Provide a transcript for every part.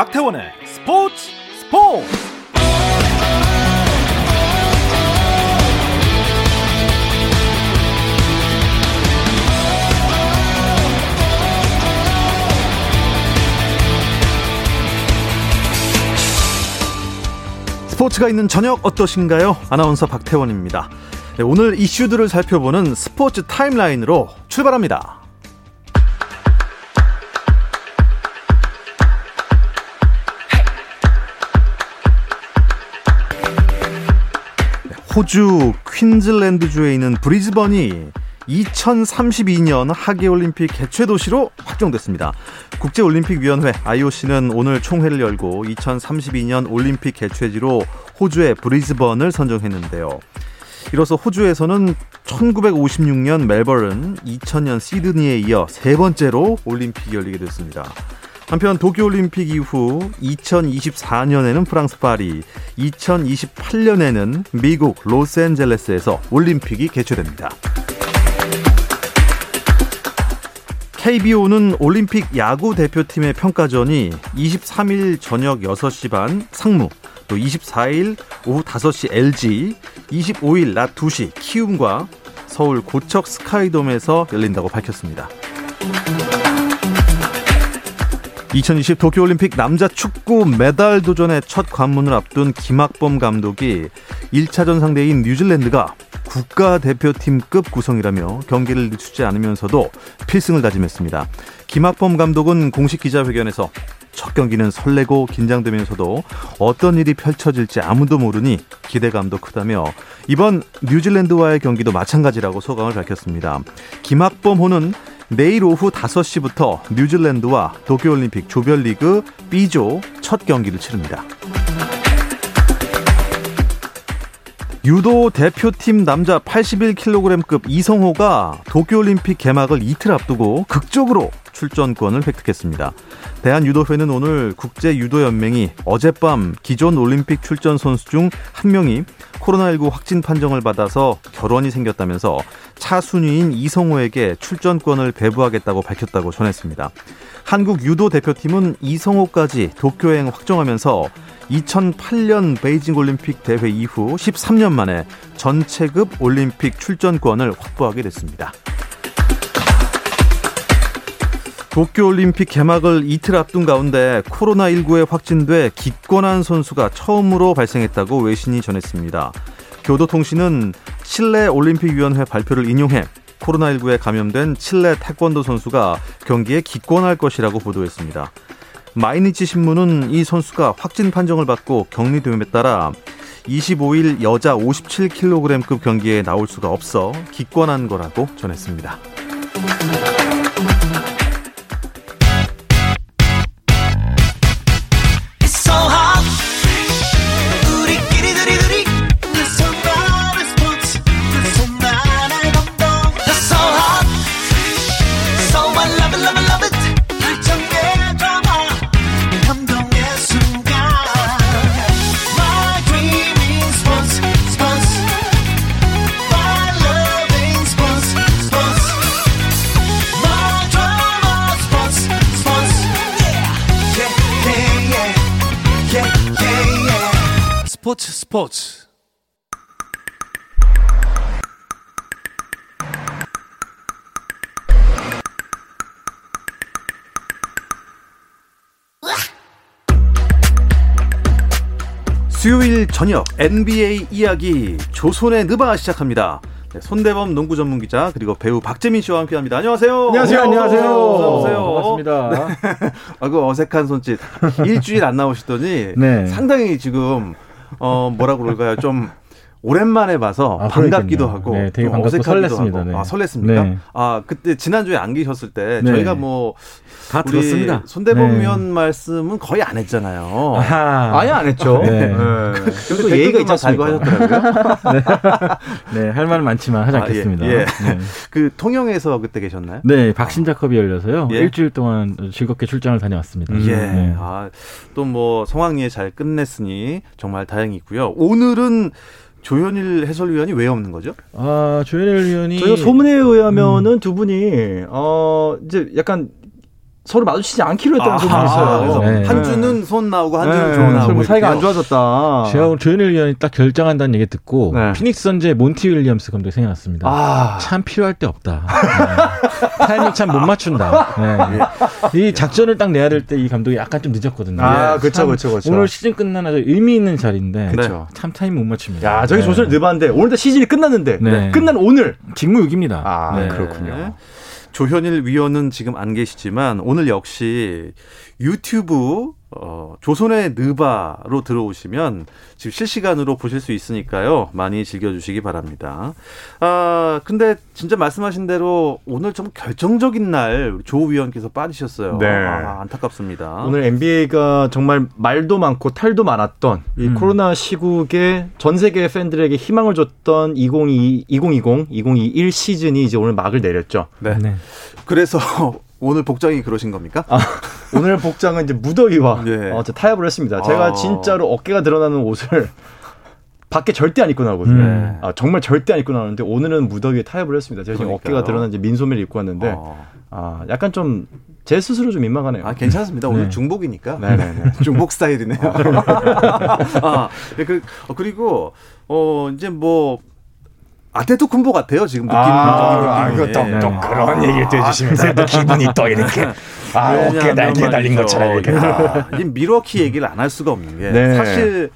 박태원의 스포츠 스포츠 스포츠가 있는 저녁 어떠신가요? 아나운서 박태원입니다. 네, 오늘 이슈들을 살펴보는 스포츠 타임라인으로 출발합니다. 호주 퀸즐랜드주에 있는 브리즈번이 2032년 하계올림픽 개최 도시로 확정됐습니다. 국제올림픽위원회 IOC는 오늘 총회를 열고 2032년 올림픽 개최지로 호주의 브리즈번을 선정했는데요. 이로써 호주에서는 1956년 멜버른, 2000년 시드니에 이어 세 번째로 올림픽이 열리게 됐습니다. 한편 도쿄올림픽 이후 2024년에는 프랑스 파리, 2028년에는 미국 로스앤젤레스에서 올림픽이 개최됩니다. KBO는 올림픽 야구 대표팀의 평가전이 23일 저녁 6시 반 상무, 또 24일 오후 5시 LG, 25일 낮 2시 키움과 서울 고척 스카이돔에서 열린다고 밝혔습니다. 2020 도쿄올림픽 남자 축구 메달 도전의 첫 관문을 앞둔 김학범 감독이 1차전 상대인 뉴질랜드가 국가대표팀급 구성이라며 경기를 늦추지 않으면서도 필승을 다짐했습니다. 김학범 감독은 공식 기자회견에서 첫 경기는 설레고 긴장되면서도 어떤 일이 펼쳐질지 아무도 모르니 기대감도 크다며 이번 뉴질랜드와의 경기도 마찬가지라고 소감을 밝혔습니다. 김학범호는 내일 오후 5시부터 뉴질랜드와 도쿄올림픽 조별리그 B조 첫 경기를 치릅니다. 유도 대표팀 남자 81kg급 이성호가 도쿄올림픽 개막을 이틀 앞두고 극적으로 출전권을 획득했습니다. 대한유도회는 오늘 국제유도연맹이 어젯밤 기존 올림픽 출전 선수 중 한 명이 코로나19 확진 판정을 받아서 결원이 생겼다면서 차순위인 이성호에게 출전권을 배부하겠다고 밝혔다고 전했습니다. 한국 유도 대표팀은 이성호까지 도쿄행 확정하면서 2008년 베이징 올림픽 대회 이후 13년 만에 전체급 올림픽 출전권을 확보하게 됐습니다. 도쿄올림픽 개막을 이틀 앞둔 가운데 코로나19에 확진돼 기권한 선수가 처음으로 발생했다고 외신이 전했습니다. 교도통신은 칠레 올림픽위원회 발표를 인용해 코로나19에 감염된 칠레 태권도 선수가 경기에 기권할 것이라고 보도했습니다. 마이니치 신문은 이 선수가 확진 판정을 받고 격리됨에 따라 25일 여자 57kg급 경기에 나올 수가 없어 기권한 거라고 전했습니다. 스포츠 수요일 저녁 NBA 이야기 조선의 느바 시작합니다. 네, 손대범 농구 전문 기자 그리고 배우 박재민 씨와 함께합니다. 안녕하세요. 안녕하세요. 안녕하세요. 어서오세요. 반갑습니다. 네. 아그 어색한 손짓 일주일 안 나오시더니 네. 상당히 지금 어 뭐라 그럴까요? 좀 오랜만에 봐서 아, 반갑기도 하고 네, 되게 반갑고 설렜습니다. 네. 아 설렜습니까? 네. 아 그때 지난주에 안 계셨을 때 네. 저희가 뭐 다 들었습니다. 손대범 네. 위원 말씀은 거의 안 했잖아요. 아하. 아예 안 했죠. 네. 네. 그래도 예의가 있지 않습니까? 하셨더라고요. 네. 네, 할 말은 많지만 하지 않겠습니다. 아, 예. 예. 그 통영에서 그때 계셨나요? 네, 박신자컵이 열려서요. 예. 일주일 동안 즐겁게 출장을 다녀왔습니다. 예. 아, 또 뭐 성황리에 잘 끝냈으니 정말 다행이고요. 오늘은 조현일 해설위원이 왜 없는 거죠? 아 조현일 위원이 저희가 소문에 의하면은 음. 두 분이 어 이제 약간 서로 마주치지 않기로 했다는 소문이 있어요. 네. 한 주는 손 나오고 한 주는 네. 조 나오고 뭐 사이가 안 좋아졌다. 제가 오늘 조현일 위원이 딱 결정한다는 얘기 듣고 네. 피닉스 선제 몬티 윌리엄스 감독이 생각났습니다. 아. 참 필요할 때 없다. 네. 타이밍 참 못 맞춘다. 네. 이 작전을 딱 내야 될 때 이 감독이 약간 좀 늦었거든요. 아, 그렇죠, 그렇죠, 그렇죠. 오늘 시즌 끝나나 의미 있는 자리인데 그렇죠. 참 타이밍 못 맞춥니다. 야, 저기 네. 조선을 늦었는데 오늘 시즌이 끝났는데 네. 끝난 오늘 직무유기입니다. 아, 그렇군요. 조현일 위원은 지금 안 계시지만 오늘 역시 유튜브 어, 조선의 느바로 들어오시면 지금 실시간으로 보실 수 있으니까요. 많이 즐겨주시기 바랍니다. 아, 근데 진짜 말씀하신 대로 오늘 좀 결정적인 날 조 위원께서 빠지셨어요. 네. 아, 안타깝습니다. 오늘 NBA가 정말 말도 많고 탈도 많았던 이 음. 코로나 시국에 전 세계 팬들에게 희망을 줬던 2020, 2020, 2021 시즌이 이제 오늘 막을 내렸죠. 네. 네. 그래서 오늘 복장이 그러신 겁니까? 아, 오늘 복장은 이제 무더위와 예. 어, 타협을 했습니다. 제가 아. 진짜로 어깨가 드러나는 옷을 밖에 절대 안 입고 나오거든요. 음. 아, 정말 절대 안 입고 나오는데 오늘은 무더위에 타협을 했습니다. 제가 지금 어깨가 드러난 이제 민소매를 입고 왔는데 아, 아 약간 좀 제 스스로 좀 민망하네요. 아 괜찮습니다. 오늘 네. 중복이니까. 네네네. 중복 스타일이네요. 아, 네, 그, 어, 그리고 어 이제 뭐 아테토 쿤보 같아요 지금 느낌이. 아, 아, 이거 또, 네. 또 그런 얘기를 또 해주시면서 또 기분이 또 이렇게 아 어깨 날개 달린 것처럼 이렇게. 아, 이 미러키 얘기를 안 할 수가 없는 게 네. 사실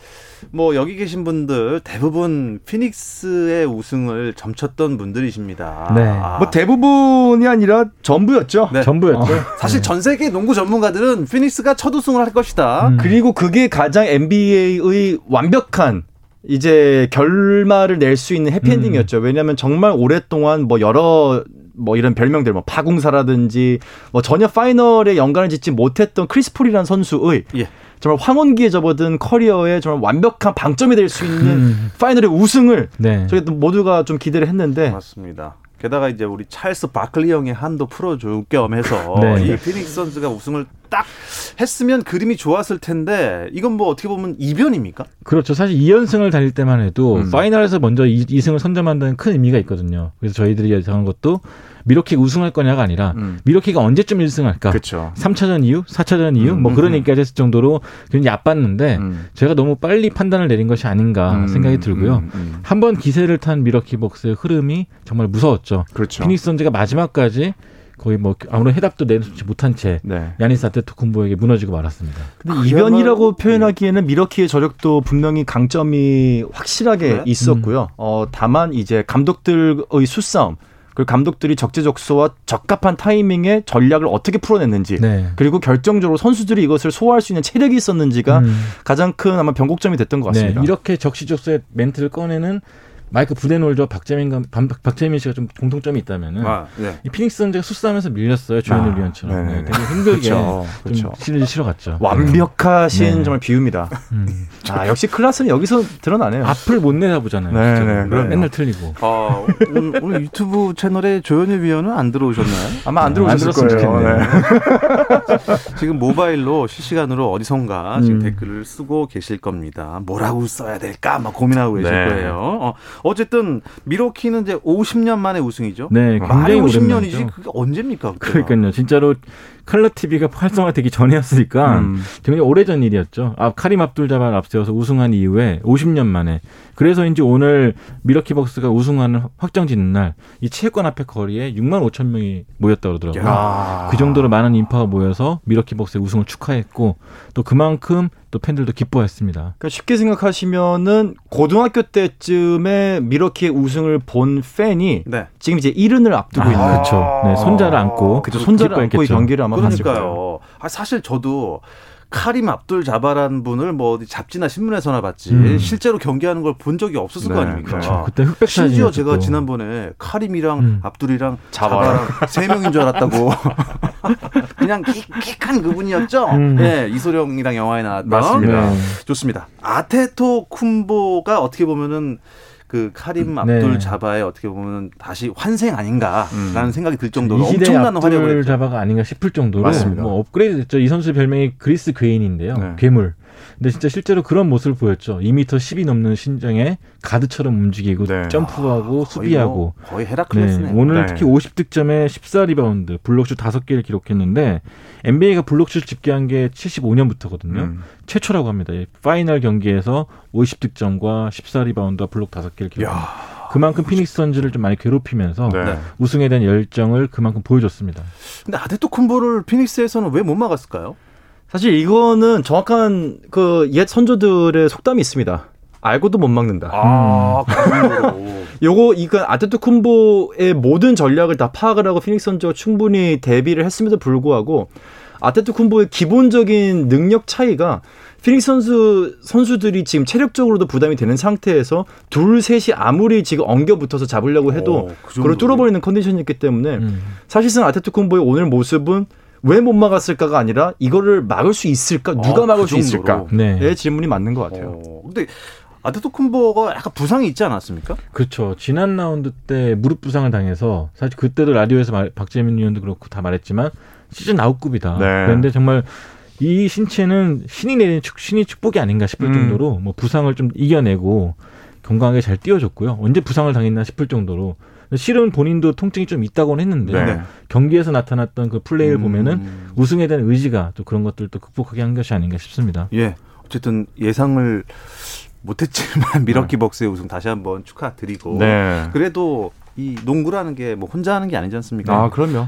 뭐 여기 계신 분들 대부분 피닉스의 우승을 점쳤던 분들이십니다. 네. 아. 뭐 대부분이 아니라 전부였죠. 네. 전부였죠. 어. 사실 전 세계 농구 전문가들은 피닉스가 첫 우승을 할 것이다. 음. 그리고 그게 가장 NBA의 완벽한 이제 결말을 낼 수 있는 해피엔딩이었죠. 음. 왜냐하면 정말 오랫동안 뭐 여러 뭐 이런 별명들 뭐 파궁사라든지 뭐 전혀 파이널에 연관을 짓지 못했던 크리스폴이라는 선수의 예. 정말 황혼기에 접어든 커리어의 정말 완벽한 방점이 될 수 있는 음. 파이널의 우승을 네. 저희 모두가 좀 기대를 했는데 맞습니다. 게다가 이제 우리 찰스 바클리 형의 한도 풀어줄 겸 해서 네. 이 피닉스 선즈가 우승을 딱 했으면 그림이 좋았을 텐데 이건 뭐 어떻게 보면 이변입니까? 그렇죠. 사실 2연승을 달릴 때만 해도 음. 파이널에서 먼저 2, 승을 선점한다는 큰 의미가 있거든요. 그래서 저희들이 예상한 것도 밀워키가 우승할 거냐가 아니라 음. 밀워키가 언제쯤 1승할까? 그렇죠. 3차전 이후, 4차전 이후 음. 뭐 그런 음. 얘기까지 했을 정도로 굉장히 얕봤는데 음. 제가 너무 빨리 판단을 내린 것이 아닌가 음. 생각이 들고요. 음. 한번 기세를 탄 밀워키 벅스의 흐름이 정말 무서웠죠. 그렇죠. 피닉스 선즈가 마지막까지 거의 뭐 아무런 해답도 내놓지 못한 채 네. 야니스 아테토쿤보에게 무너지고 말았습니다. 근데 이변이라고 표현하기에는 미러키의 저력도 분명히 강점이 확실하게 네? 있었고요. 음. 어 다만 이제 감독들의 수싸움 그 감독들이 적재적소와 적합한 타이밍에 전략을 어떻게 풀어냈는지 네. 그리고 결정적으로 선수들이 이것을 소화할 수 있는 체력이 있었는지가 음. 가장 큰 아마 변곡점이 됐던 것 같습니다. 네. 이렇게 적시적소의 멘트를 꺼내는 마이크 부데놀저 박재민 박재민 씨가 좀 공통점이 있다면은 아, 네. 이 피닉스 선제가 수싸면서 밀렸어요 조현일 아, 위원처럼 네, 되게 힘들게 그렇죠, 그렇죠. 시리즈 치러갔죠. 완벽하신 네. 정말 비유입니다. 음. 아 역시 클라스는 여기서 드러나네요. 앞을 못 내다보잖아요. 네, 네, 맨날 틀리고. 아, 오늘, 오늘, 유튜브 채널에 조현일 위원은 안 들어오셨나요? 아마 안 들어오셨을 안 거예요. 네. 지금 모바일로 실시간으로 어디선가 지금 음. 댓글을 쓰고 계실 겁니다. 뭐라고 써야 될까 막 고민하고 계실 네. 거예요. 어, 어쨌든 미러키는 이제 50년 만에 우승이죠. 네, 굉장히 50년이지 그게 언제입니까? 그때가. 그러니까요. 진짜로 컬러 TV가 활성화되기 전이었으니까 음. 굉장히 오래전 일이었죠. 아, 카림 압둘 자발 앞세워서 우승한 이후에 50년 만에 그래서인지 오늘 미러키벅스가 우승하는 확정 짓는 날 이 체육관 앞에 거리에 6만 5천 명이 모였다고 그러더라고요. 야. 그 정도로 많은 인파가 모여서 미러키벅스의 우승을 축하했고 또 그만큼 또 팬들도 기뻐했습니다. 그러니까 쉽게 생각하시면은 고등학교 때쯤에 미러키의 우승을 본 팬이 네. 지금 이제 이른을 앞두고 아, 있는 그렇죠. 네, 손자를 안고 그렇죠. 손자를 안고 이 경기를 아마 그러니까요. 아, 사실 저도 카림 압둘 자바라는 분을 뭐 어디 잡지나 신문에서나 봤지 음. 실제로 경기하는 걸 본 적이 없었을 네, 거 아닙니까? 그렇죠. 그때 흑백 심지어 제가 지난번에 카림이랑 음. 압둘이랑 자바랑 세 명인 줄 알았다고. 그냥 킥킥한 그분이었죠. 음. 네, 이소룡이랑 영화에 나왔던. 맞습니다. 네. 좋습니다. 아데토쿤보가 어떻게 보면은 그 카림 음, 압둘 네. 자바의 어떻게 보면 다시 환생 아닌가라는 음. 생각이 들 정도로 엄청난 활약을 했죠. 자바가 아닌가 싶을 정도로 맞습니다. 뭐 업그레이드 됐죠. 이 선수 별명이 그리스 괴인인데요. 네. 괴물. 근데 진짜 실제로 그런 모습을 보였죠. 2m 10이 넘는 신장에 가드처럼 움직이고 네. 점프하고 거의 수비하고 뭐 거의 헤라클레스네. 네, 오늘 네. 특히 50득점에 14리바운드, 블록슛 5개를 기록했는데 NBA가 블록슛 집계한 게 75년부터거든요. 음. 최초라고 합니다. 이 파이널 경기에서 50득점과 14리바운드와 블록 5개를 기록합니다. 그만큼 피닉스 선즈를 좀 많이 괴롭히면서 네. 네. 우승에 대한 열정을 그만큼 보여줬습니다. 근데 아데토쿤보를 피닉스에서는 왜 못 막았을까요? 사실 이거는 정확한 그 옛 선조들의 속담이 있습니다. 알고도 못 막는다. 아, 요거 이건 아데토쿤보의 모든 전략을 다 파악을 하고 피닉스 선즈가 충분히 대비를 했음에도 불구하고 아테토쿤보의 기본적인 능력 차이가 피닉스 선수 선수들이 지금 체력적으로도 부담이 되는 상태에서 둘 셋이 아무리 지금 엉겨 붙어서 잡으려고 해도 어, 그 그걸? 뚫어버리는 컨디션이었기 때문에 음. 사실상 아테토쿤보의 오늘 모습은 왜 못 막았을까가 아니라 이거를 막을 수 있을까 누가 아, 막을 그 수 있을까 네. 의 질문이 맞는 것 같아요. 어, 근데 아데토쿤보가 약간 부상이 있지 않았습니까? 그렇죠. 지난 라운드 때 무릎 부상을 당해서 사실 그때도 라디오에서 말, 박재민 위원도 그렇고 다 말했지만 시즌 아웃급이다. 네. 그런데 정말 이 신체는 신이 내린 축, 신이 축복이 아닌가 싶을 음. 정도로 뭐 부상을 좀 이겨내고 건강하게 잘 뛰어줬고요. 언제 부상을 당했나 싶을 정도로 실은 본인도 통증이 좀 있다고는 했는데 네. 경기에서 나타났던 그 플레이를 음. 보면은 우승에 대한 의지가 또 그런 것들도 극복하게 한 것이 아닌가 싶습니다. 예. 어쨌든 예상을 못했지만 미러키 벅스의 우승 다시 한번 축하드리고 네. 그래도 이 농구라는 게 뭐 혼자 하는 게 아니지 않습니까? 아 그럼요.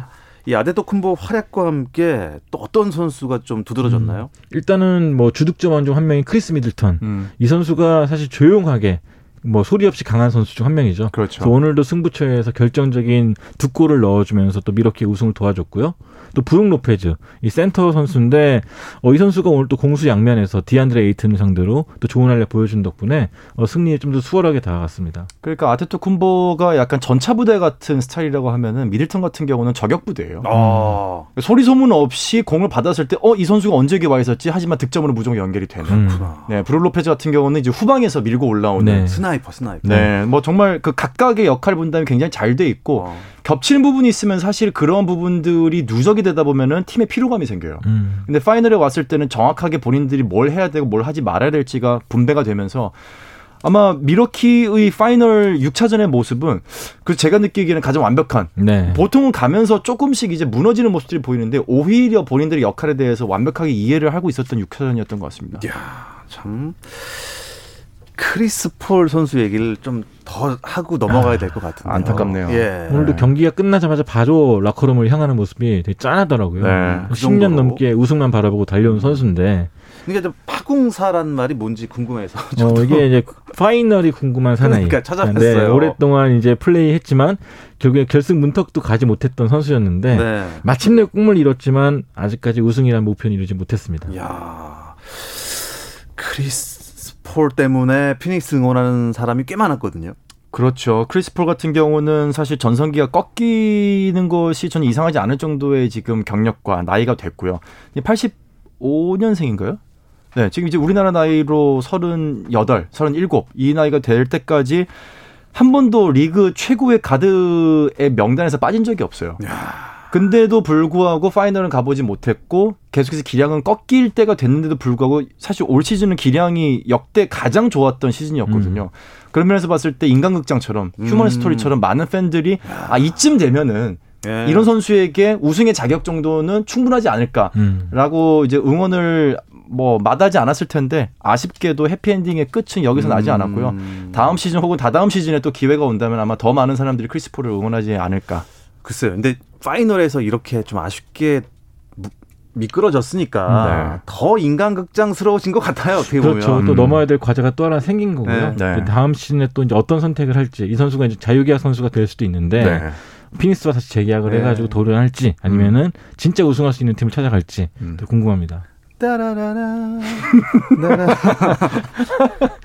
이 아데토쿤보 활약과 함께 또 어떤 선수가 좀 두드러졌나요? 일단은 뭐 주득점원 중 한 명이 크리스 미들턴. 음. 이 선수가 사실 조용하게 뭐 소리 없이 강한 선수 중 한 명이죠. 그렇죠. 오늘도 승부처에서 결정적인 두 골을 넣어주면서 또 밀워키 우승을 도와줬고요. 또 브룩 로페즈 이 센터 선수인데 어, 이 선수가 오늘 또 공수 양면에서 디안드레 에이튼을 상대로 또 좋은 활약 보여준 덕분에 어, 승리에 좀 더 수월하게 다가갔습니다. 그러니까 아데토쿤보가 약간 전차 부대 같은 스타일이라고 하면은 미들턴 같은 경우는 저격 부대예요. 아, 소리 소문 없이 공을 받았을 때 어 이 선수가 언제 여기 와 있었지 하지만 득점으로 무조건 연결이 되는. 음. 네, 브룩 로페즈 같은 경우는 이제 후방에서 밀고 올라오는. 네. 네. sniper, sniper. 뭐 정말 그 각각의 역할 분담이 굉장히 잘 돼 있고 어. 겹치는 부분이 있으면 사실 그런 부분들이 누적이 되다 보면은 팀에 피로감이 생겨요. 음. 근데 파이널에 왔을 때는 정확하게 본인들이 뭘 해야 되고 뭘 하지 말아야 될지가 분배가 되면서 아마 밀워키의 파이널 6차전의 모습은 그 제가 느끼기에는 가장 완벽한 네. 보통은 가면서 조금씩 이제 무너지는 모습들이 보이는데 오히려 본인들의 역할에 대해서 완벽하게 이해를 하고 있었던 6차전이었던 것 같습니다. 야, 참 크리스 폴 선수 얘기를 좀 더 하고 넘어가야 될 것 같은데. 안타깝네요. 예. 오늘도 경기가 끝나자마자 바로 라커룸을 향하는 모습이 되게 짠하더라고요. 네. 그 10년 정도로. 넘게 우승만 바라보고 달려온 선수인데 그러니까 좀 파궁사란 말이 뭔지 궁금해서. 어, 이게 이제 파이널이 궁금한 사나이. 그러니까 찾아봤어요. 네, 오랫동안 이제 플레이했지만 결국에 결승 문턱도 가지 못했던 선수였는데 네. 마침내 꿈을 이뤘지만 아직까지 우승이라는 목표는 이루지 못했습니다. 야 크리스 폴 때문에 피닉스 응원하는 사람이 꽤 많았거든요. 그렇죠. 크리스 폴 같은 경우는 사실 전성기가 꺾이는 것이 저는 이상하지 않을 정도의 지금 경력과 나이가 됐고요. 85년생인가요? 네, 지금 이제 우리나라 나이로 38, 37, 이 나이가 될 때까지 한 번도 리그 최고의 가드의 명단에서 빠진 적이 없어요. 근데도 불구하고 파이널은 가보지 못했고 계속해서 기량은 꺾일 때가 됐는데도 불구하고 사실 올 시즌은 기량이 역대 가장 좋았던 시즌이었거든요. 그런 면에서 봤을 때 인간극장처럼 휴먼 음. 스토리처럼 많은 팬들이 아 이쯤 되면은 예. 이런 선수에게 우승의 자격 정도는 충분하지 않을까라고 음. 이제 응원을 뭐 마다하지 않았을 텐데 아쉽게도 해피엔딩의 끝은 여기서 나지 않았고요. 음. 다음 시즌 혹은 다다음 시즌에 또 기회가 온다면 아마 더 많은 사람들이 크리스폴을 응원하지 않을까. 글쎄요. 근데 파이널에서 이렇게 좀 아쉽게 무- 미끄러졌으니까 네. 더 인간극장스러워진 것 같아요. 어떻게 그렇죠. 보면. 또 음. 넘어야 될 과제가 또 하나 생긴 거고요. 네. 네. 다음 시즌에 또 이제 어떤 선택을 할지 이 선수가 이제 자유계약 선수가 될 수도 있는데 피니스와 다시 재계약을 네. 해가지고 도전할지 아니면은 진짜 우승할 수 있는 팀을 찾아갈지 음. 또 궁금합니다. 따라라라. 따라.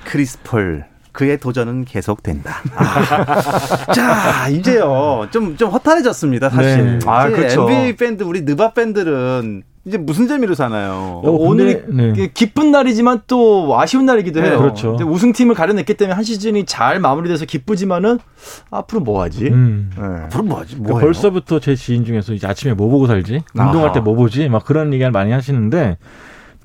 크리스폴. 그의 도전은 계속된다. 아. 자, 이제요. 좀, 좀 허탈해졌습니다, 사실. 네. 아, 그렇죠. NBA 팬들, 우리 느바 팬들은 이제 무슨 재미로 사나요? 어, 오늘이 네. 기쁜 날이지만 또 아쉬운 날이기도 네, 해요. 그렇죠. 근데 우승팀을 가려냈기 때문에 한 시즌이 잘 마무리돼서 기쁘지만은 앞으로 뭐 하지? 음. 네. 앞으로 뭐 하지? 그러니까 뭐예요? 벌써부터 제 지인 중에서 이제 아침에 뭐 보고 살지? 운동할 때 뭐 보지? 막 그런 얘기를 많이 하시는데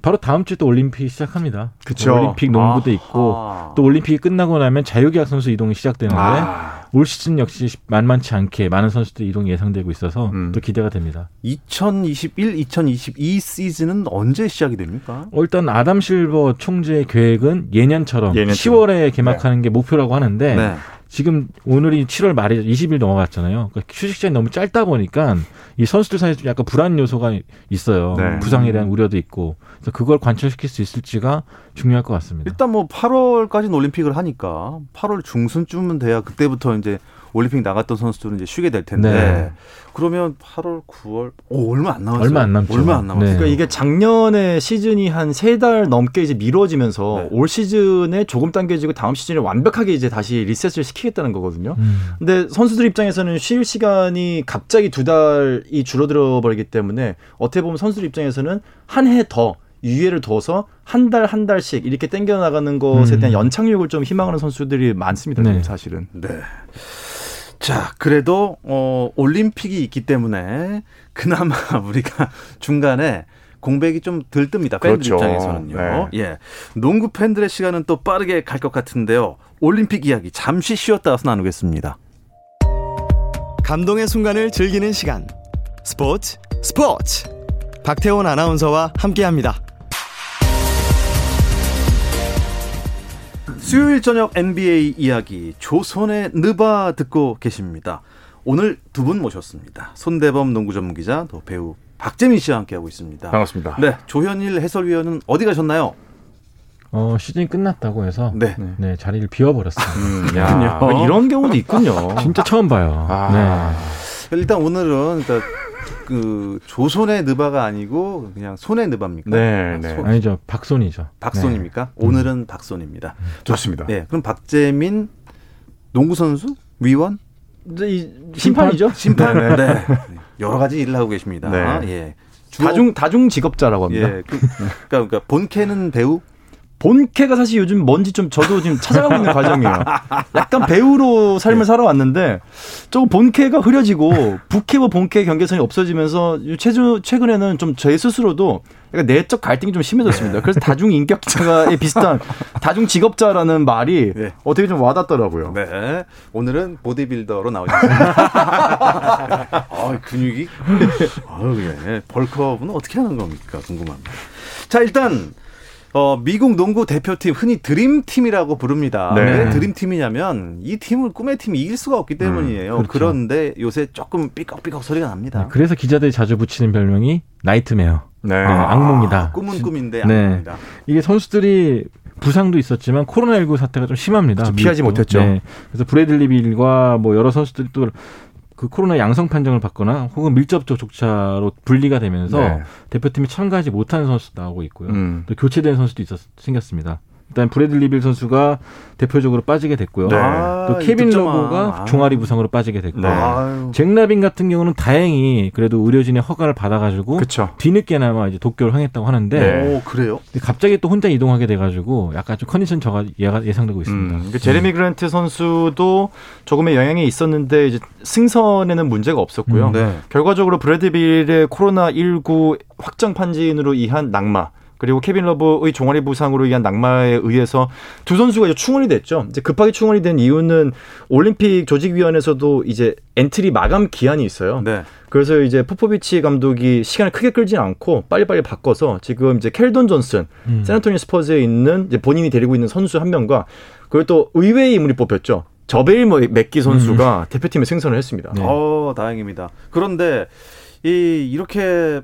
바로 다음 주에 또 올림픽 시작합니다. 그쵸. 올림픽 농구도 아하. 있고 또 올림픽이 끝나고 나면 자유계약 선수 이동이 시작되는데 아. 올 시즌 역시 만만치 않게 많은 선수들 이동이 예상되고 있어서 음. 또 기대가 됩니다. 2021, 2022 시즌은 언제 시작이 됩니까? 어, 일단 아담 실버 총재의 계획은 예년처럼 예년처럼. 10월에 개막하는 게 목표라고 하는데 네. 지금 오늘이 7월 말이 20일 넘어갔잖아요. 그러니까 휴식 시간이 너무 짧다 보니까 이 선수들 사이에 좀 약간 불안 요소가 있어요. 네. 부상에 대한 우려도 있고. 그래서 그걸 관철시킬 수 있을지가 중요할 것 같습니다. 일단 뭐 8월까지는 올림픽을 하니까 8월 중순쯤은 돼야 그때부터 이제 올림픽 나갔던 선수들은 이제 쉬게 될 텐데 네. 그러면 8월, 9월 오, 얼마 안 남았어요. 얼마 안 남죠. 얼마 안 남았어요. 네. 그러니까 이게 작년에 시즌이 한 세 달 넘게 이제 미뤄지면서 네. 올 시즌에 조금 당겨지고 다음 시즌에 완벽하게 이제 다시 리셋을 시키겠다는 거거든요. 음. 근데 선수들 입장에서는 쉴 시간이 갑자기 두 달이 줄어들어 버리기 때문에 어떻게 보면 선수들 입장에서는 한 해 더 유예를 둬서 한 달한 달씩 이렇게 땡겨 나가는 것에 음. 대한 연착륙을 좀 희망하는 선수들이 많습니다. 네. 사실은. 네. 자, 그래도 어 올림픽이 있기 때문에 그나마 우리가 중간에 공백이 좀덜 뜹니다. 팬들 그렇죠. 입장에서는요. 네. 예. 농구 팬들의 시간은 또 빠르게 갈 것 같은데요. 올림픽 이야기 잠시 쉬었다 와서 나누겠습니다. 감동의 순간을 즐기는 시간 스포츠 스포츠 박태원 아나운서와 함께합니다. 수요일 저녁 NBA 이야기 조선의 느바 듣고 계십니다. 오늘 두 분 모셨습니다. 손대범 농구 전문 기자, 또 배우 박재민 씨와 함께하고 있습니다. 반갑습니다. 네, 조현일 해설위원은 어디 가셨나요? 어, 시즌이 끝났다고 해서 네. 네, 자리를 비워버렸어요. 음, 야, 어, 이런 경우도 있군요. 진짜 처음 봐요. 아. 일단 오늘은 일단 그 조선의 느바가 아니고 그냥 손의 느바입니까? 네, 네. 네. 손- 아니죠. 박손이죠. 박손입니까? 오늘은 박손입니다. 좋습니다. 네, 그럼 박재민 농구 선수 위원 이제 이 심판이죠? 심판 네, 네. 네. 여러 가지 일을 하고 계십니다. 네. 예. 다중 다중 직업자라고 합니다. 예. 그, 그러니까, 그러니까 본캐는 배우 본캐가 사실 요즘 뭔지 좀 저도 지금 찾아가고 있는 과정이에요. 약간 배우로 삶을 살아왔는데 조금 본캐가 흐려지고 부캐와 본캐 경계선이 없어지면서 최근 최근에는 좀 제 스스로도 약간 내적 갈등이 좀 심해졌습니다. 그래서 다중 인격자에 비슷한 다중 직업자라는 말이 네. 어떻게 좀 와닿더라고요. 네. 오늘은 보디빌더로 나오셨습니다. 아, 근육이 아유, 예. 벌크업은 어떻게 하는 겁니까? 궁금합니다. 자, 일단 어, 미국 농구 대표팀 흔히 드림팀이라고 부릅니다. 네. 왜 드림팀이냐면 이 팀을 꿈의 팀이 이길 수가 없기 때문이에요. 그렇죠. 그런데 요새 조금 삐걱삐걱 소리가 납니다. 네, 그래서 기자들이 자주 붙이는 별명이 nightmare. 네. 네, 악몽이다. 꿈은 꿈인데 네. 악몽이다. 이게 선수들이 부상도 있었지만 코로나19 사태가 좀 심합니다. 그렇죠. 피하지. 못했죠. 네. 그래서 브래들리 빌과 뭐 여러 선수들이 또 그 코로나 양성 판정을 받거나 혹은 밀접 접촉자로 분리가 되면서 네. 대표팀에 참가하지 못하는 선수도 나오고 있고요. 음. 또 교체된 선수도 있었 생겼습니다. 일단 브래들리 빌 선수가 대표적으로 빠지게 됐고요. 네. 또 케빈 득점왕. 러브가 아. 종아리 부상으로 빠지게 됐고 네. 잭 라빈 같은 경우는 다행히 그래도 의료진의 허가를 받아가지고 그렇죠. 뒤늦게나마 이제 도쿄를 향했다고 하는데 네. 오, 그래요? 갑자기 또 혼자 이동하게 돼가지고 약간 좀 컨디션 저하가 예상되고 있습니다. 음, 그 제레미 그랜트 선수도 조금의 영향이 있었는데 이제 승선에는 문제가 없었고요. 음, 네. 결과적으로 브래드 빌의 코로나 19 확정 판진으로 의한 낙마 그리고 케빈 러브의 종아리 부상으로 의한 낙마에 의해서 두 선수가 이제 충원이 됐죠. 이제 급하게 충원이 된 이유는 올림픽 조직위원회에서도 이제 엔트리 마감 기한이 있어요. 네. 그래서 이제 포포비치 감독이 시간을 크게 끌지 않고 빨리빨리 바꿔서 지금 이제 켈든 존슨 음. 샌안토니오 스퍼스에 있는 이제 본인이 데리고 있는 선수 한 명과 그리고 또 의외의 인물이 뽑혔죠. 자베일 뭐 맥기 선수가 대표팀에 승선을 했습니다. 네. 어, 다행입니다. 그런데 이 이렇게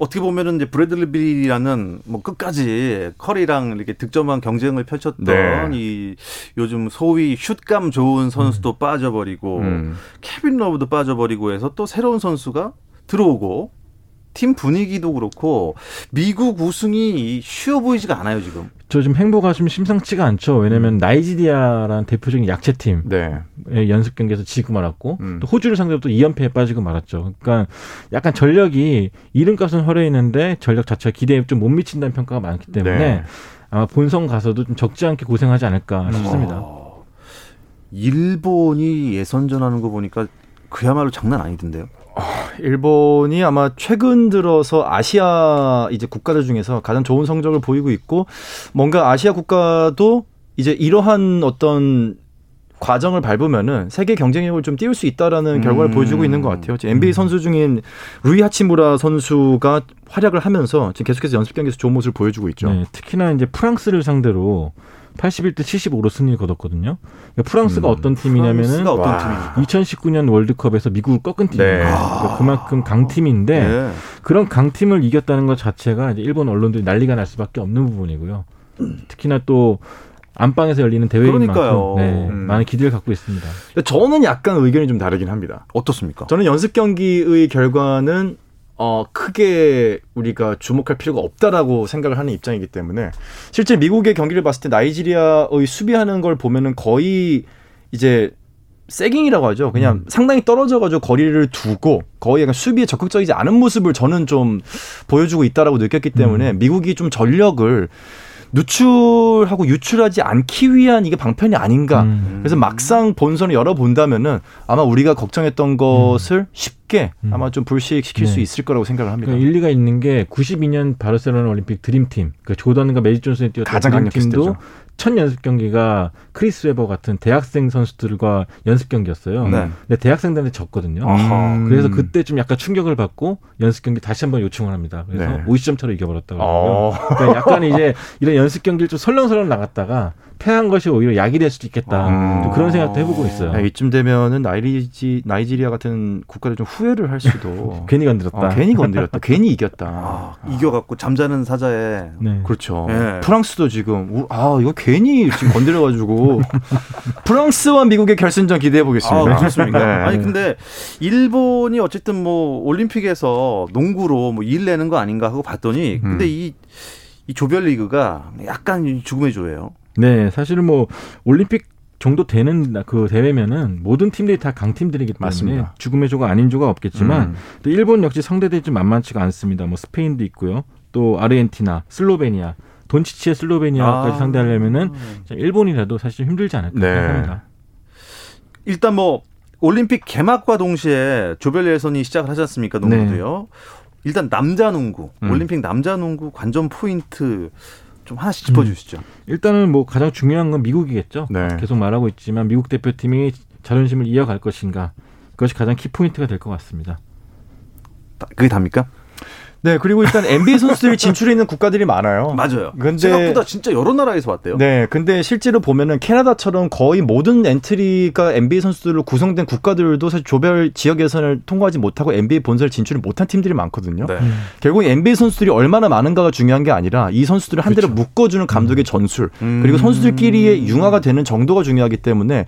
어떻게 보면은 이제 브래들리 빌이라는 뭐 끝까지 커리랑 이렇게 득점왕 경쟁을 펼쳤던 네. 이 요즘 소위 슛감 좋은 선수도 빠져버리고 음. 케빈 러브도 빠져버리고 해서 또 새로운 선수가 들어오고 팀 분위기도 그렇고 미국 우승이 쉬워 보이지가 않아요 지금. 저 지금 행보가 좀 심상치가 않죠. 왜냐면 나이지리아라는 대표적인 약체팀 네. 의 연습 경기에서 지고 말았고 음. 또 호주를 상대로 또 2연패에 빠지고 말았죠. 그러니까 약간 전력이 이름값은 허려 있는데 전력 자체가 기대에 좀 못 미친다는 평가가 많기 때문에 네. 아마 본선 가서도 좀 적지 않게 고생하지 않을까 싶습니다. 어, 일본이 예선전 하는 거 보니까 그야말로 장난 아니던데요. 일본이 아마 최근 들어서 아시아 이제 국가들 중에서 가장 좋은 성적을 보이고 있고 뭔가 아시아 국가도 이제 이러한 어떤 과정을 밟으면은 세계 경쟁력을 좀 띄울 수 있다라는 결과를 음. 보여주고 있는 것 같아요. 지금 NBA 선수 중인 루이 하치무라 선수가 활약을 하면서 지금 계속해서 연습 경기에서 좋은 모습을 보여주고 있죠. 네, 특히나 이제 프랑스를 상대로 81대 75로 승리를 거뒀거든요. 그러니까 프랑스가 음, 어떤 팀이냐면은 프랑스가 어떤 와. 팀입니까? 2019년 월드컵에서 미국을 꺾은 팀이에요. 네. 그러니까 그만큼 강팀인데 네. 그런 강팀을 이겼다는 것 자체가 이제 일본 언론들이 난리가 날 수밖에 없는 부분이고요. 특히나 또 안방에서 열리는 대회인 그러니까요. 만큼 네, 음. 많은 기대를 갖고 있습니다. 저는 약간 의견이 좀 다르긴 합니다. 어떻습니까? 저는 연습 경기의 결과는 어 크게 우리가 주목할 필요가 없다라고 생각을 하는 입장이기 때문에 실제 미국의 경기를 봤을 때 나이지리아의 수비하는 걸 보면은 거의 이제 세깅이라고 하죠. 그냥 상당히 떨어져가지고 거리를 두고 거의 약간 수비에 적극적이지 않은 모습을 저는 좀 보여주고 있다라고 느꼈기 때문에 미국이 좀 전력을 누출하고 유출하지 않기 위한 이게 방편이 아닌가. 음. 그래서 막상 본선을 열어본다면은 아마 우리가 걱정했던 것을 쉽게 음. 아마 좀 불식시킬 네. 수 있을 거라고 생각을 합니다. 그러니까 일리가 있는 게 92년 바르셀로나 올림픽 드림팀, 그 조던과 매직 존슨이 뛰었던 가장 드림팀도. 첫 연습 경기가 크리스 웨버 같은 대학생 선수들과 연습 경기였어요. 네. 근데 대학생들한테 졌거든요. 아하. 음. 그래서 그때 좀 약간 충격을 받고 연습 경기 다시 한번 요청을 합니다. 그래서 네. 50점 차로 이겨버렸다고 하고요. 어. 그러니까 약간 이제 이런 연습 경기를 좀 설렁설렁 나갔다가 패한 것이 오히려 약이 될 수도 있겠다. 음. 또 그런 생각도 해보고 있어요. 야, 이쯤 되면은 나이지 나이지리아 같은 국가를 좀 후회를 할 수도. 괜히 건드렸다. 어, 괜히 건드렸다. 괜히 이겼다. 아, 이겨갖고 잠자는 사자에 네. 그렇죠. 예. 프랑스도 지금 우- 아 이거 괜히 지금 건드려가지고 프랑스와 미국의 결승전 기대해 보겠습니다. 아, 그렇습니까? 네. 아니 근데 일본이 어쨌든 뭐 올림픽에서 농구로 뭐 일 내는 거 아닌가 하고 봤더니 음. 근데 이, 이 조별리그가 약간 죽음의 조예요. 네, 사실은 뭐 올림픽 정도 되는 그 대회면은 모든 팀들이 다 강팀들이기 때문에 맞습니다. 죽음의 조가 아닌 조가 없겠지만 음. 또 일본 역시 상대들이 좀 만만치가 않습니다. 뭐 스페인도 있고요. 또 아르헨티나, 슬로베니아, 돈치치의 슬로베니아까지 아. 상대하려면은 참 일본이라도 사실 힘들지 않을까 네. 생각합니다. 일단 뭐 올림픽 개막과 동시에 조별 예선이 시작을 하지 않습니까? 농구도요. 일단 남자 농구, 음. 올림픽 남자 농구 관전 포인트 좀 하나씩 짚어 주시죠. 일단은 뭐 가장 중요한 건 미국이겠죠. 네. 계속 말하고 있지만 미국 대표팀이 자존심을 이어갈 것인가 그것이 가장 키 포인트가 될 것 같습니다. 다- 그게 답니까? 네 그리고 일단 NBA 선수들이 진출해 있는 국가들이 많아요. 맞아요. 근데- 생각보다 진짜 여러 나라에서 왔대요. 네, 근데 실제로 보면은 캐나다처럼 거의 모든 엔트리가 NBA 선수들로 구성된 국가들도 사실 조별 지역 예선을 통과하지 못하고 NBA 본선을 진출을 못한 팀들이 많거든요. 네. 결국 NBA 선수들이 얼마나 많은가가 중요한 게 아니라 이 선수들을 한 대로 묶어주는 감독의 전술 음. 그리고 선수들끼리의 융화가 되는 정도가 중요하기 때문에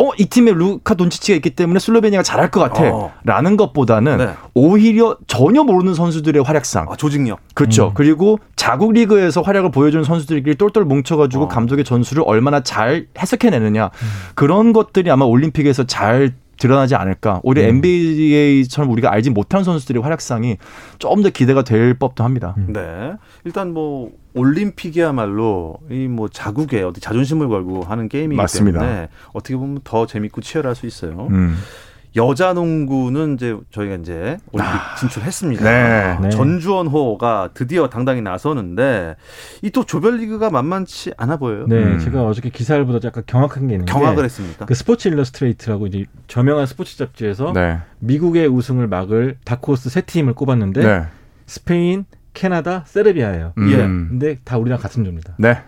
어, 이 팀에 루카 돈치치가 있기 때문에 슬로베니아가 잘할 것 같아. 어. 라는 것보다는 네. 오히려 전혀 모르는 선수들의 활약상. 아, 조직력. 그렇죠. 음. 그리고 자국 리그에서 활약을 보여주는 선수들끼리 똘똘 뭉쳐가지고 어. 감독의 전술을 얼마나 잘 해석해내느냐. 음. 그런 것들이 아마 올림픽에서 잘 드러나지 않을까. 오히려 음. NBA처럼 우리가 알지 못하는 선수들의 활약상이 좀더 기대가 될 법도 합니다. 음. 네. 일단 뭐 올림픽이야말로 이 뭐 자국의 어디 자존심을 걸고 하는 게임이기 맞습니다. 때문에 어떻게 보면 더 재밌고 치열할 수 있어요. 음. 여자 농구는 이제 저희가 이제 올림픽 진출했습니다. 네. 네. 전주원호가 드디어 당당히 나서는데 이 또 조별리그가 만만치 않아 보여요. 네, 음. 제가 어저께 기사를 보다 약간 경악한 게 있는 경악을 게 했습니까? 그 스포츠 일러스트레이트라고 이제 저명한 스포츠 잡지에서 네. 미국의 우승을 막을 다크호스 세 팀을 꼽았는데 네. 스페인, 캐나다, 세르비아예요. 음. 예. 근데 다 우리랑 같은 조입니다. 네.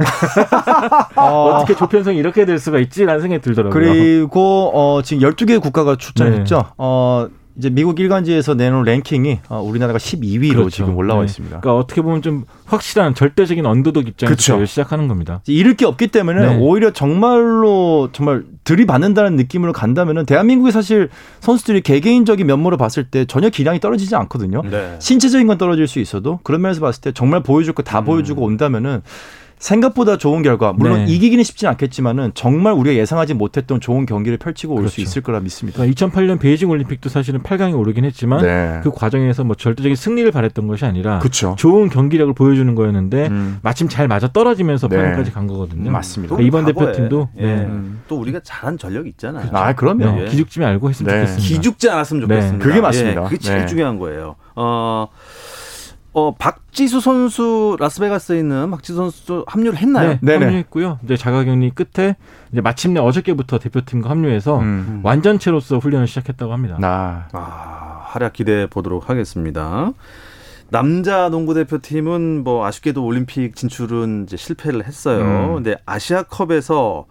어 떻게 조편성이 이렇게 될 수가 있지라는 생각이 들더라고요. 그리고 어 지금 12개 국가가 출전했죠. 네. 어 이제 미국 일간지에서 내놓은 랭킹이 어, 우리나라가 12위로 그렇죠. 지금 올라와 네. 있습니다. 그러니까 어떻게 보면 좀 확실한 절대적인 언더독 입장에서. 대회를 시작하는 겁니다. 잃을 게 없기 때문에 네. 오히려 정말로 정말 들이받는다는 느낌으로 간다면은 대한민국이 사실 선수들이 개개인적인 면모로 봤을 때 전혀 기량이 떨어지지 않거든요. 네. 신체적인 건 떨어질 수 있어도 그런 면에서 봤을 때 정말 보여줄 거다 음. 보여주고 온다면은 생각보다 좋은 결과 물론 네. 이기기는 쉽진 않겠지만은 정말 우리가 예상하지 못했던 좋은 경기를 펼치고 올수 그렇죠. 있을 거라 믿습니다. 그러니까 2008년 베이징 올림픽도 사실은 8강에 오르긴 했지만 네. 그 과정에서 뭐 절대적인 승리를 바랬던 것이 아니라 그렇죠. 좋은 경기력을 보여주는 거였는데 음. 마침 잘 맞아 떨어지면서 네. 8강까지 간 거거든요. 맞습니다. 그러니까 이번 과거에, 대표팀도 예. 네. 음. 또 우리가 잘한 전력이 있잖아요. 아, 그럼요. 네, 기죽지 말고 했으면 네. 좋겠습니다. 기죽지 않았으면 네. 좋겠습니다. 그게 맞습니다. 예, 그게 제일 네. 중요한 거예요. 어, 어, 박지수 선수 라스베가스에 있는 박지수 선수 합류를 했나요? 네, 네네. 합류했고요. 이제 자가격리 끝에 이제 마침내 어저께부터 대표팀과 합류해서 음. 완전체로서 훈련을 시작했다고 합니다. 나 아, 활약 기대해 보도록 하겠습니다. 남자 농구 대표팀은 뭐 아쉽게도 올림픽 진출은 이제 실패를 했어요. 음. 근데 아시아컵에서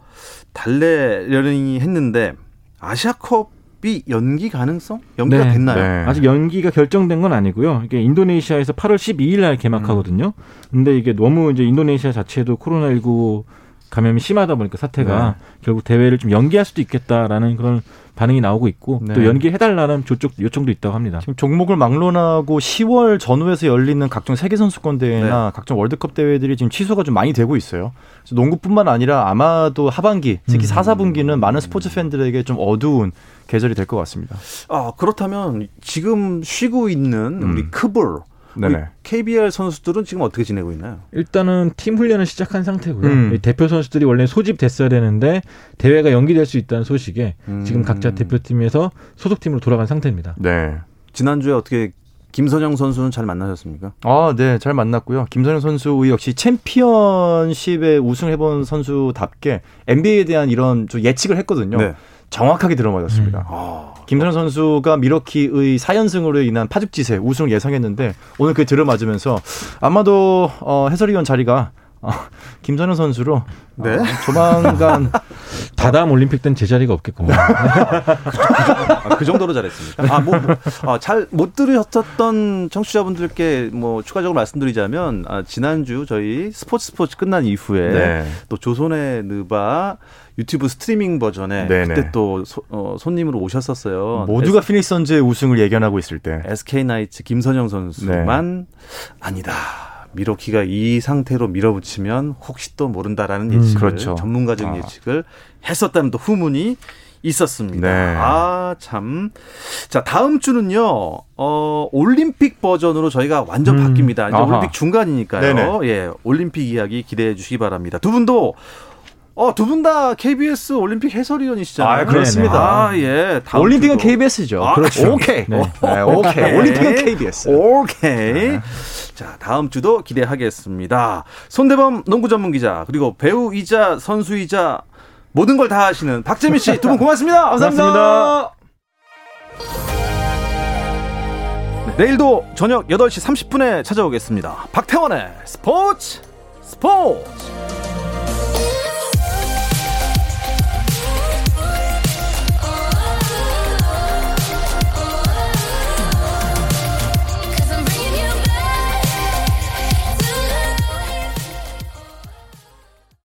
달래려니 했는데 아시아컵 이 연기 가능성? 연기가 네. 됐나요? 네. 아직 연기가 결정된 건 아니고요. 이게 인도네시아에서 8월 12일 날 개막하거든요. 음. 근데 이게 너무 이제 인도네시아 자체도 코로나19 감염이 심하다 보니까 사태가 네. 결국 대회를 좀 연기할 수도 있겠다라는 그런 반응이 나오고 있고 네. 또 연기해달라는 조쪽 요청도 있다고 합니다. 지금 종목을 막론하고 10월 전후에서 열리는 각종 세계 선수권 대회나 각종 월드컵 대회들이 지금 취소가 좀 많이 되고 있어요. 그래서 농구뿐만 아니라 아마도 하반기, 특히 음. 4, 4분기는 많은 스포츠 팬들에게 좀 어두운 계절이 될 것 같습니다. 아, 그렇다면 지금 쉬고 있는 우리 음. 크볼 네네. KBL 선수들은 지금 어떻게 지내고 있나요? 일단은 팀 훈련을 시작한 상태고요. 음. 이 대표 선수들이 원래 소집됐어야 되는데 대회가 연기될 수 있다는 소식에 음. 지금 각자 대표팀에서 소속팀으로 돌아간 상태입니다. 네. 지난주에 어떻게 김선영 선수는 잘 만나셨습니까? 아, 네, 잘 만났고요. 김선영 선수 역시 챔피언십에 우승 해본 선수답게 NBA에 대한 이런 좀 예측을 했거든요. 네. 정확하게 들어맞았습니다. 아, 김선영 선수가 미러키의 4연승으로 인한 파죽지세 우승을 예상했는데 오늘 그게 들어맞으면서 아마도 어, 해설위원 자리가 어, 김선영 선수로 네. 어, 조만간 다다음 올림픽 때는 제자리가 없겠군요. 아, 그 정도로 잘했습니다. 아, 뭐, 아, 잘못 들으셨던 청취자분들께 뭐 추가적으로 말씀드리자면, 아, 지난주 저희 스포츠 스포츠 끝난 이후에 네. 또 조선의 느바 유튜브 스트리밍 버전에 네네. 그때 또 소- 어, 손님으로 오셨었어요. 모두가 피닉스 선즈의 우승을 예견하고 있을 때 SK 나이츠 김선영 선수만 아니다. 미로키가 이 상태로 밀어붙이면 혹시 또 모른다라는 음, 예측을 그렇죠. 전문가적 아. 예측을 했었다는 또 후문이 있었습니다. 네. 아, 참. 자, 다음 주는요, 어, 올림픽 버전으로 저희가 완전 음, 바뀝니다. 이제 아하. 올림픽 중간이니까요. 네네. 예, 올림픽 이야기 기대해 주시기 바랍니다. 두 분도 어, 두 분 다 KBS 올림픽 해설위원이시잖아요. 아, 그렇습니다. 아, 예. 올림픽은 주도. KBS죠. 아, 그렇죠. 오케이. 네. 네, 오케이. 올림픽은 KBS. 오케이. 자, 다음 주도 기대하겠습니다. 손대범 농구 전문 기자, 그리고 배우이자 선수이자 모든 걸 다 하시는 박재민 씨 두 분 고맙습니다. 감사합니다. 네, 내일도 저녁 8시 30분에 찾아오겠습니다. 박태원의 스포츠 스포츠!